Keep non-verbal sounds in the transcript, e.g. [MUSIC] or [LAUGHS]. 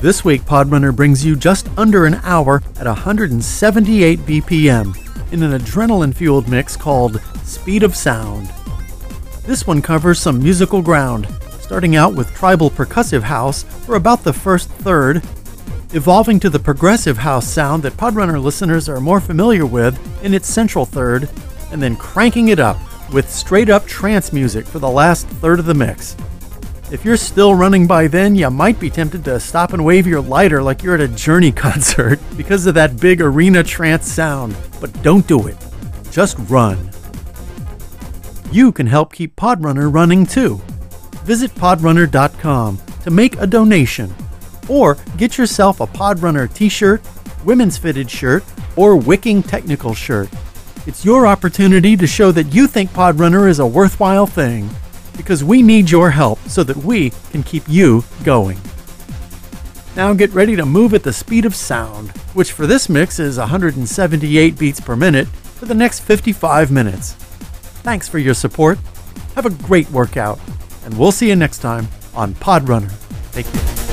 This week, Podrunner brings you just under an hour at 178 BPM in an adrenaline fueled mix called Speed of Sound. This one covers some musical ground, starting out with tribal percussive house for about the first third, evolving to the progressive house sound that Podrunner listeners are more familiar with in its central third, and then cranking it up with straight up trance music for the last third of the mix. If you're still running by then, you might be tempted to stop and wave your lighter like you're at a Journey [LAUGHS] concert because of that big arena trance sound. But don't do it. Just run. You can help keep Podrunner running too. Visit podrunner.com to make a donation or get yourself a Podrunner t shirt, women's fitted shirt, or wicking technical shirt. It's your opportunity to show that you think Podrunner is a worthwhile thing because we need your help so that we can keep you going. Now get ready to move at the speed of sound, which for this mix is 178 beats per minute for the next 55 minutes. Thanks for your support. Have a great workout, and we'll see you next time on Podrunner. Take care.